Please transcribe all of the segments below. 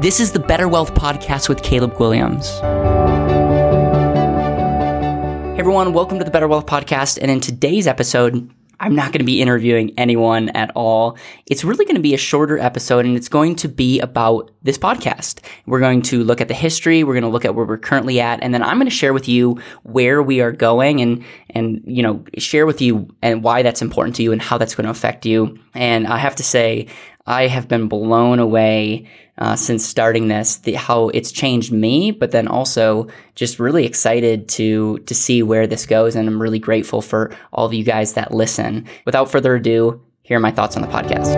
This is the Better Wealth Podcast with Caleb Guilliams. Hey everyone, welcome to the Better Wealth Podcast. And in today's episode, I'm not going to be interviewing anyone at all. It's really going to be a shorter episode and it's going to be about this podcast. We're going to look at the history. We're going to look at where we're currently at. And then I'm going to share with you where we are going and, and, you know, share with you and why that's important to you and how that's going to affect you. And I have to say, I have been blown away uh, since starting this, the, how it's changed me, but then also just really excited to to see where this goes, and I'm really grateful for all of you guys that listen. Without further ado, here are my thoughts on the podcast.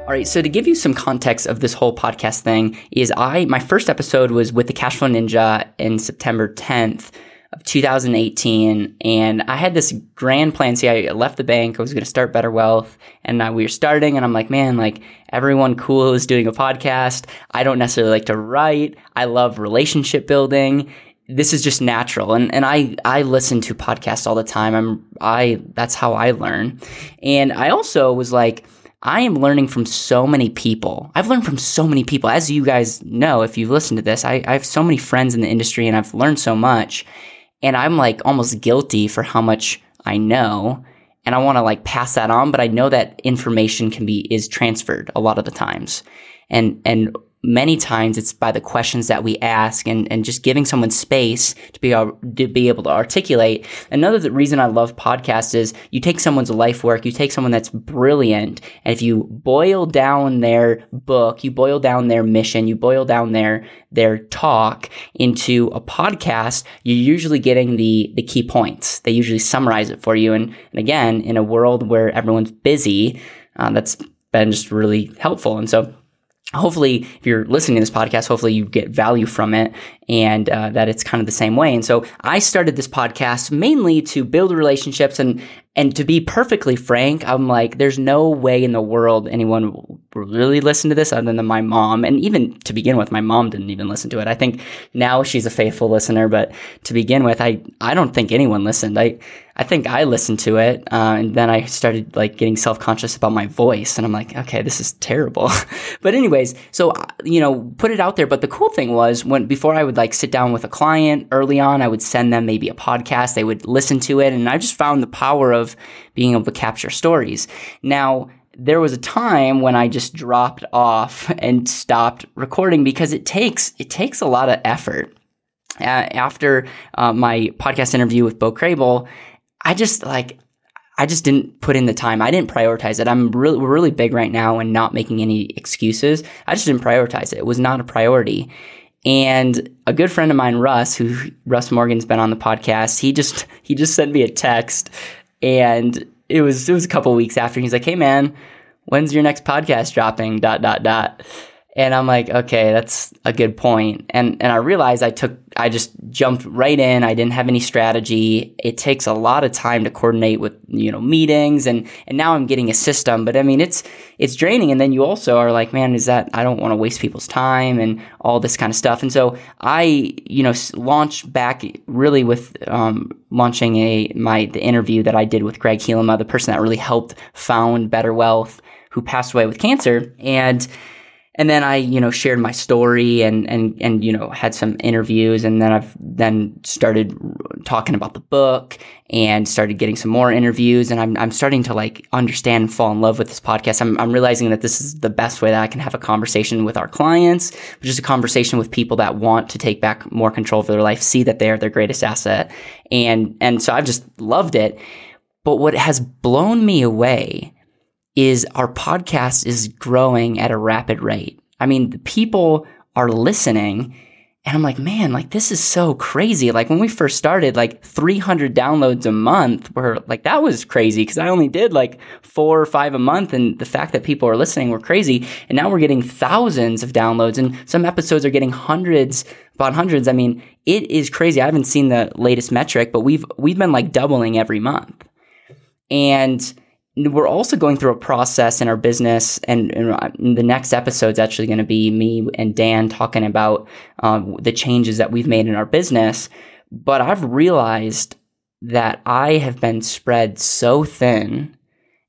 All right, so to give you some context of this whole podcast thing, is I my first episode was with the Cashflow Ninja in September 10th of 2018. And I had this grand plan. See, I left the bank. I was going to start Better Wealth. And now we were starting. And I'm like, man, like everyone cool is doing a podcast. I don't necessarily like to write. I love relationship building. This is just natural. And, and I, I listen to podcasts all the time. I'm, I, that's how I learn. And I also was like, I am learning from so many people. I've learned from so many people. As you guys know, if you've listened to this, I, I have so many friends in the industry and I've learned so much and I'm like almost guilty for how much I know and I want to like pass that on but I know that information can be is transferred a lot of the times. And and many times it's by the questions that we ask and, and just giving someone space to be, able, to be able to articulate. Another reason I love podcasts is you take someone's life work, you take someone that's brilliant, and if you boil down their book, you boil down their mission, you boil down their, their talk into a podcast, you're usually getting the, the key points. They usually summarize it for you. And, and again, in a world where everyone's busy, uh, that's been just really helpful. And so hopefully if you're listening to this podcast hopefully you get value from it and uh, that it's kind of the same way. And so i started this podcast mainly to build relationships and and to be perfectly frank i'm like there's no way in the world anyone will really listen to this other than my mom and even to begin with my mom didn't even listen to it i think now she's a faithful listener but to begin with i i don't think anyone listened i I think I listened to it, uh, and then I started like getting self conscious about my voice, and I'm like, okay, this is terrible. but anyways, so uh, you know, put it out there. But the cool thing was when before I would like sit down with a client early on, I would send them maybe a podcast. They would listen to it, and I just found the power of being able to capture stories. Now there was a time when I just dropped off and stopped recording because it takes it takes a lot of effort. Uh, after uh, my podcast interview with Bo Crable, I just like I just didn't put in the time. I didn't prioritize it. I'm really we're really big right now and not making any excuses. I just didn't prioritize it. It was not a priority. And a good friend of mine, Russ, who Russ Morgan's been on the podcast, he just he just sent me a text and it was it was a couple weeks after. He's like, "Hey man, when's your next podcast dropping?" dot dot dot. And I'm like, okay, that's a good point. And and I realized I took I just jumped right in. I didn't have any strategy. It takes a lot of time to coordinate with, you know, meetings and and now I'm getting a system, but I mean, it's it's draining and then you also are like, man, is that I don't want to waste people's time and all this kind of stuff. And so I, you know, launched back really with um, launching a my the interview that I did with Greg Helema, the person that really helped found Better Wealth, who passed away with cancer and and then I, you know, shared my story and, and, and, you know, had some interviews and then I've then started talking about the book and started getting some more interviews and I'm, I'm starting to like understand and fall in love with this podcast. I'm, I'm realizing that this is the best way that I can have a conversation with our clients, which is a conversation with people that want to take back more control of their life, see that they are their greatest asset. And, and so I've just loved it. But what has blown me away is our podcast is growing at a rapid rate. I mean, the people are listening and I'm like, man, like this is so crazy. Like when we first started, like 300 downloads a month were like, that was crazy because I only did like four or five a month. And the fact that people are listening were crazy. And now we're getting thousands of downloads and some episodes are getting hundreds upon hundreds. I mean, it is crazy. I haven't seen the latest metric, but we've, we've been like doubling every month. And we're also going through a process in our business, and, and the next episode is actually going to be me and Dan talking about um, the changes that we've made in our business. But I've realized that I have been spread so thin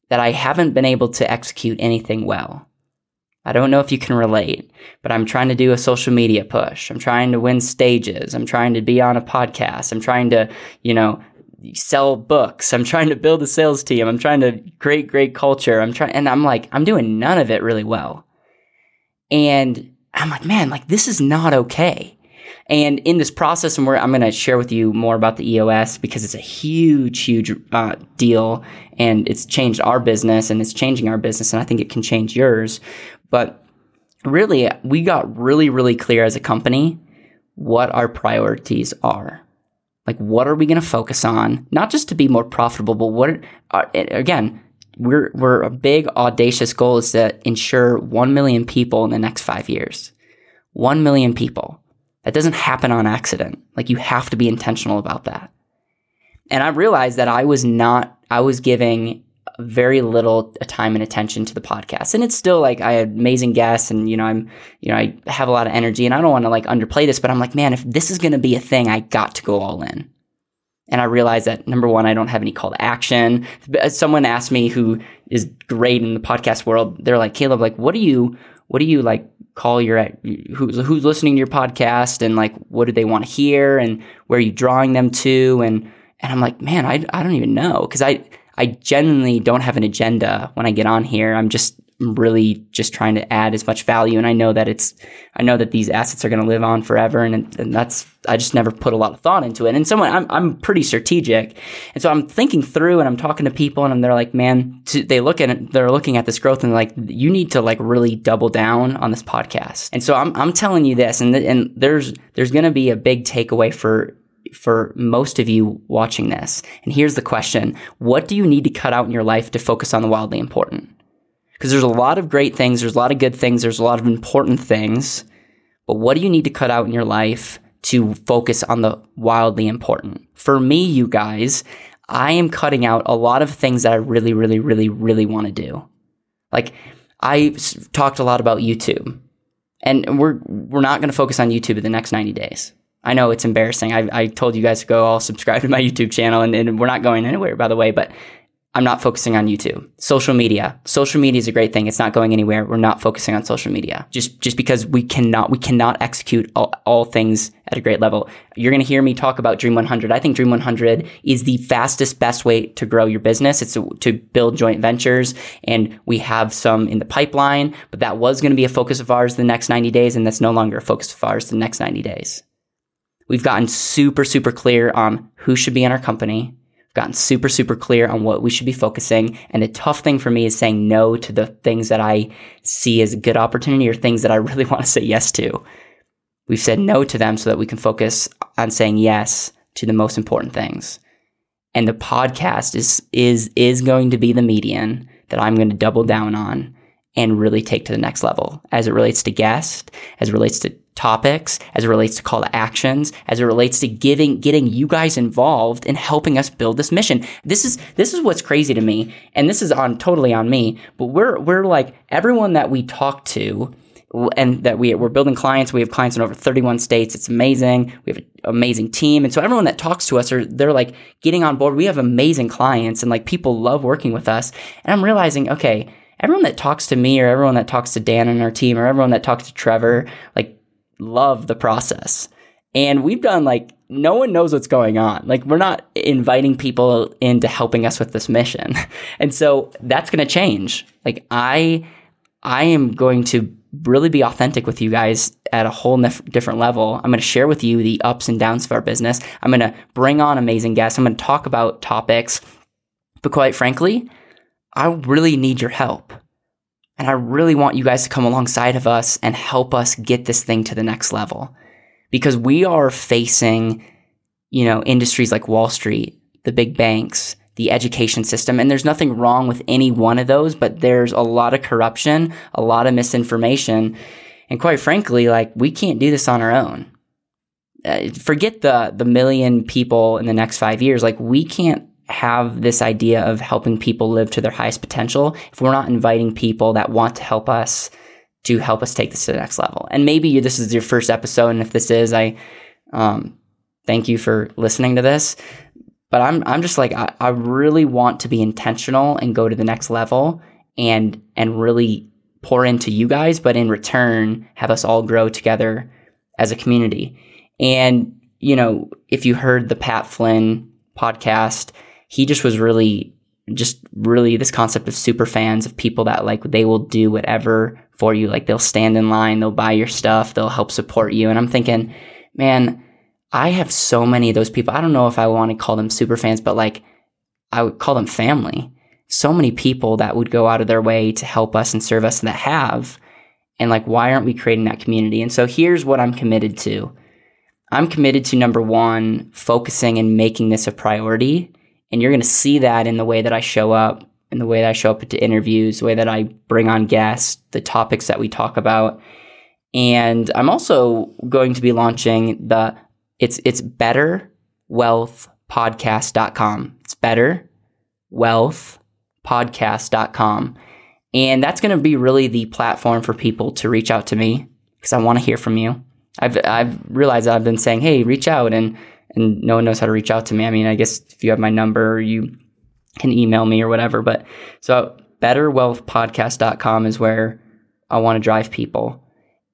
that I haven't been able to execute anything well. I don't know if you can relate, but I'm trying to do a social media push. I'm trying to win stages. I'm trying to be on a podcast. I'm trying to, you know, sell books. I'm trying to build a sales team. I'm trying to create great culture. I'm trying, and I'm like, I'm doing none of it really well. And I'm like, man, like this is not okay. And in this process, and I'm going to share with you more about the EOS because it's a huge, huge uh, deal, and it's changed our business, and it's changing our business, and I think it can change yours. But really, we got really, really clear as a company what our priorities are. Like, what are we going to focus on? Not just to be more profitable, but what uh, are, again, we're, we're a big, audacious goal is to ensure 1 million people in the next five years. 1 million people. That doesn't happen on accident. Like you have to be intentional about that. And I realized that I was not, I was giving very little uh, time and attention to the podcast. And it's still like I had amazing guests and, you know, I'm, you know, I have a lot of energy and I don't want to like underplay this, but I'm like, man, if this is going to be a thing, I got to go all in. And I realized that number one, I don't have any call to action. Uh, someone asked me who is great in the podcast world, they're like, Caleb, like, what do you, what do you like call your who's who's listening to your podcast and like what do they want to hear and where are you drawing them to and and I'm like man I, I don't even know because I I genuinely don't have an agenda when I get on here I'm just really just trying to add as much value. And I know that it's, I know that these assets are going to live on forever. And, and that's, I just never put a lot of thought into it. And someone, I'm, I'm pretty strategic. And so I'm thinking through and I'm talking to people and they're like, man, they look at it, they're looking at this growth and like, you need to like really double down on this podcast. And so I'm, I'm telling you this and, th- and there's, there's going to be a big takeaway for, for most of you watching this. And here's the question. What do you need to cut out in your life to focus on the wildly important? Because there's a lot of great things, there's a lot of good things, there's a lot of important things. But what do you need to cut out in your life to focus on the wildly important? For me, you guys, I am cutting out a lot of things that I really, really, really, really want to do. Like I talked a lot about YouTube, and we're we're not going to focus on YouTube in the next 90 days. I know it's embarrassing. I, I told you guys to go all subscribe to my YouTube channel, and, and we're not going anywhere, by the way. But I'm not focusing on YouTube. Social media. Social media is a great thing. It's not going anywhere. We're not focusing on social media. Just just because we cannot we cannot execute all, all things at a great level. You're going to hear me talk about Dream 100. I think Dream 100 is the fastest best way to grow your business. It's to, to build joint ventures and we have some in the pipeline, but that was going to be a focus of ours the next 90 days and that's no longer a focus of ours the next 90 days. We've gotten super super clear on who should be in our company We've gotten super, super clear on what we should be focusing. And the tough thing for me is saying no to the things that I see as a good opportunity or things that I really want to say yes to. We've said no to them so that we can focus on saying yes to the most important things. And the podcast is, is, is going to be the median that I'm going to double down on and really take to the next level as it relates to guest, as it relates to topics, as it relates to call to actions, as it relates to giving, getting you guys involved in helping us build this mission. This is, this is what's crazy to me. And this is on totally on me, but we're, we're like everyone that we talk to and that we, we're building clients. We have clients in over 31 states. It's amazing. We have an amazing team. And so everyone that talks to us are, they're like getting on board. We have amazing clients and like people love working with us. And I'm realizing, okay, everyone that talks to me or everyone that talks to Dan and our team or everyone that talks to Trevor, like love the process. And we've done like no one knows what's going on. Like we're not inviting people into helping us with this mission. And so that's going to change. Like I I am going to really be authentic with you guys at a whole nef- different level. I'm going to share with you the ups and downs of our business. I'm going to bring on amazing guests. I'm going to talk about topics. But quite frankly, I really need your help. And I really want you guys to come alongside of us and help us get this thing to the next level. Because we are facing, you know, industries like Wall Street, the big banks, the education system. And there's nothing wrong with any one of those, but there's a lot of corruption, a lot of misinformation. And quite frankly, like we can't do this on our own. Uh, forget the the million people in the next 5 years. Like we can't have this idea of helping people live to their highest potential if we're not inviting people that want to help us to help us take this to the next level. And maybe this is your first episode, and if this is, I um, thank you for listening to this. But I'm I'm just like I, I really want to be intentional and go to the next level and and really pour into you guys, but in return, have us all grow together as a community. And, you know, if you heard the Pat Flynn podcast, he just was really, just really this concept of super fans of people that like they will do whatever for you. Like they'll stand in line, they'll buy your stuff, they'll help support you. And I'm thinking, man, I have so many of those people. I don't know if I want to call them super fans, but like I would call them family. So many people that would go out of their way to help us and serve us that have. And like, why aren't we creating that community? And so here's what I'm committed to. I'm committed to number one, focusing and making this a priority. And you're going to see that in the way that I show up, in the way that I show up to interviews, the way that I bring on guests, the topics that we talk about. And I'm also going to be launching the it's it's betterwealthpodcast.com. It's betterwealthpodcast.com. And that's going to be really the platform for people to reach out to me because I want to hear from you. I've I've realized I've been saying, "Hey, reach out," and and no one knows how to reach out to me. I mean, I guess if you have my number, you can email me or whatever. But so betterwealthpodcast.com is where I want to drive people.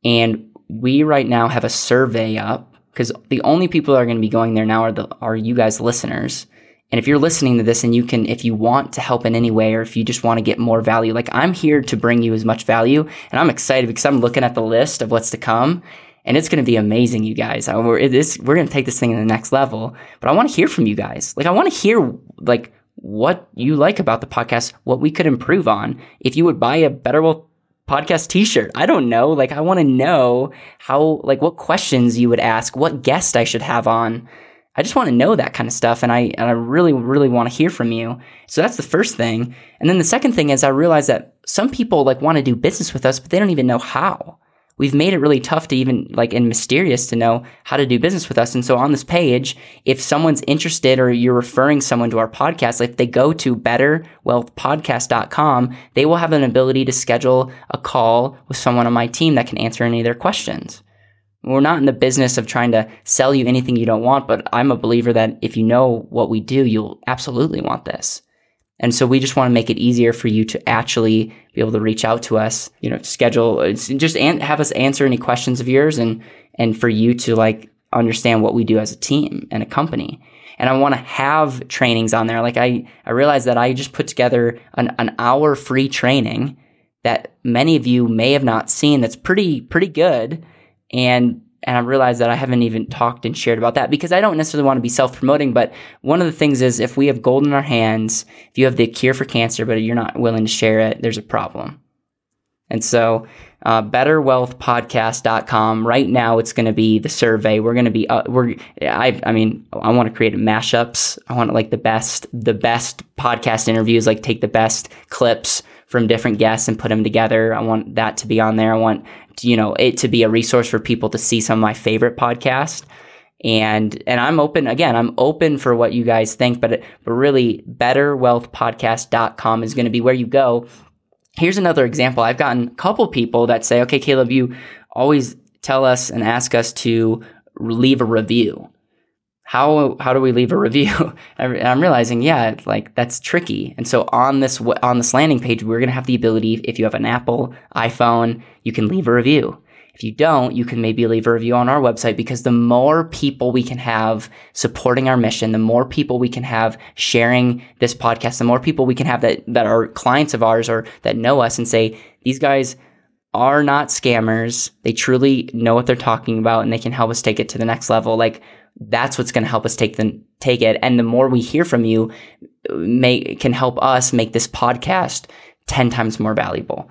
And we right now have a survey up because the only people that are going to be going there now are the are you guys listeners. And if you're listening to this and you can, if you want to help in any way, or if you just want to get more value, like I'm here to bring you as much value. And I'm excited because I'm looking at the list of what's to come and it's going to be amazing, you guys. We're, this, we're going to take this thing to the next level, but I want to hear from you guys. Like, I want to hear, like, what you like about the podcast, what we could improve on. If you would buy a Better Wealth podcast t-shirt, I don't know. Like, I want to know how, like, what questions you would ask, what guest I should have on. I just want to know that kind of stuff. And I, and I really, really want to hear from you. So that's the first thing. And then the second thing is I realize that some people like want to do business with us, but they don't even know how we've made it really tough to even like and mysterious to know how to do business with us. And so on this page, if someone's interested or you're referring someone to our podcast, if they go to betterwealthpodcast.com, they will have an ability to schedule a call with someone on my team that can answer any of their questions. We're not in the business of trying to sell you anything you don't want, but I'm a believer that if you know what we do, you'll absolutely want this. And so we just want to make it easier for you to actually be able to reach out to us, you know, schedule, just an- have us answer any questions of yours and, and for you to like understand what we do as a team and a company. And I want to have trainings on there. Like I, I realized that I just put together an, an hour free training that many of you may have not seen that's pretty, pretty good. And and I realize that I haven't even talked and shared about that because I don't necessarily want to be self promoting. But one of the things is if we have gold in our hands, if you have the cure for cancer, but you're not willing to share it, there's a problem. And so, uh, betterwealthpodcast.com. Right now, it's going to be the survey. We're going to be, uh, we're, I, I mean, I want to create mashups. I want like the best, the best podcast interviews, like take the best clips from different guests and put them together. I want that to be on there. I want you know it to be a resource for people to see some of my favorite podcasts. And and I'm open again. I'm open for what you guys think, but but really, betterwealthpodcast.com is going to be where you go. Here's another example. I've gotten a couple people that say, "Okay, Caleb, you always tell us and ask us to leave a review." How how do we leave a review? and I'm realizing, yeah, like that's tricky. And so on this on this landing page, we're gonna have the ability, if you have an Apple iPhone, you can leave a review. If you don't, you can maybe leave a review on our website because the more people we can have supporting our mission, the more people we can have sharing this podcast, the more people we can have that that are clients of ours or that know us and say these guys are not scammers. They truly know what they're talking about and they can help us take it to the next level. Like that's what's going to help us take the take it. And the more we hear from you, may can help us make this podcast ten times more valuable.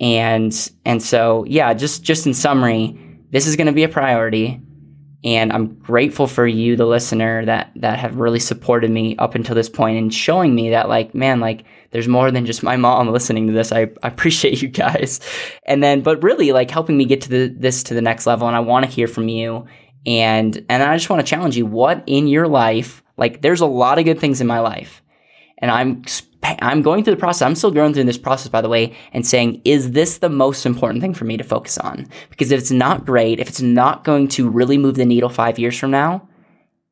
And and so yeah, just just in summary, this is going to be a priority. And I'm grateful for you, the listener, that that have really supported me up until this point and showing me that like, man, like there's more than just my mom listening to this. I, I appreciate you guys. And then, but really like helping me get to the, this to the next level. And I want to hear from you and and I just want to challenge you what in your life like there's a lot of good things in my life and I'm I'm going through the process. I'm still going through this process by the way and saying is this the most important thing for me to focus on? Because if it's not great, if it's not going to really move the needle 5 years from now,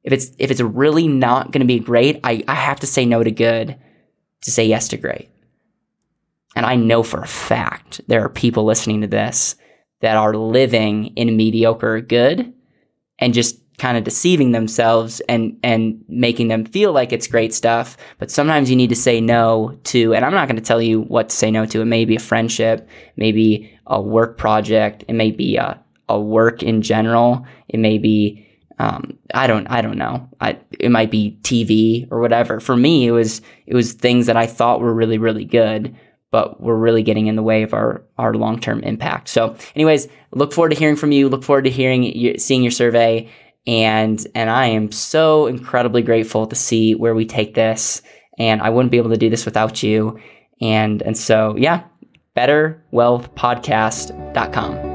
if it's if it's really not going to be great, I I have to say no to good to say yes to great. And I know for a fact there are people listening to this that are living in mediocre good and just kind of deceiving themselves and and making them feel like it's great stuff but sometimes you need to say no to and i'm not going to tell you what to say no to it may be a friendship maybe a work project it may be a, a work in general it may be um, I don't I don't know. I, it might be TV or whatever. For me, it was it was things that I thought were really really good, but we're really getting in the way of our our long term impact. So, anyways, look forward to hearing from you. Look forward to hearing seeing your survey, and and I am so incredibly grateful to see where we take this. And I wouldn't be able to do this without you. And and so yeah, betterwealthpodcast.com.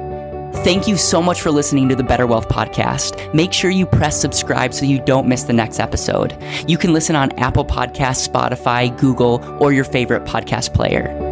Thank you so much for listening to the Better Wealth Podcast. Make sure you press subscribe so you don't miss the next episode. You can listen on Apple Podcasts, Spotify, Google, or your favorite podcast player.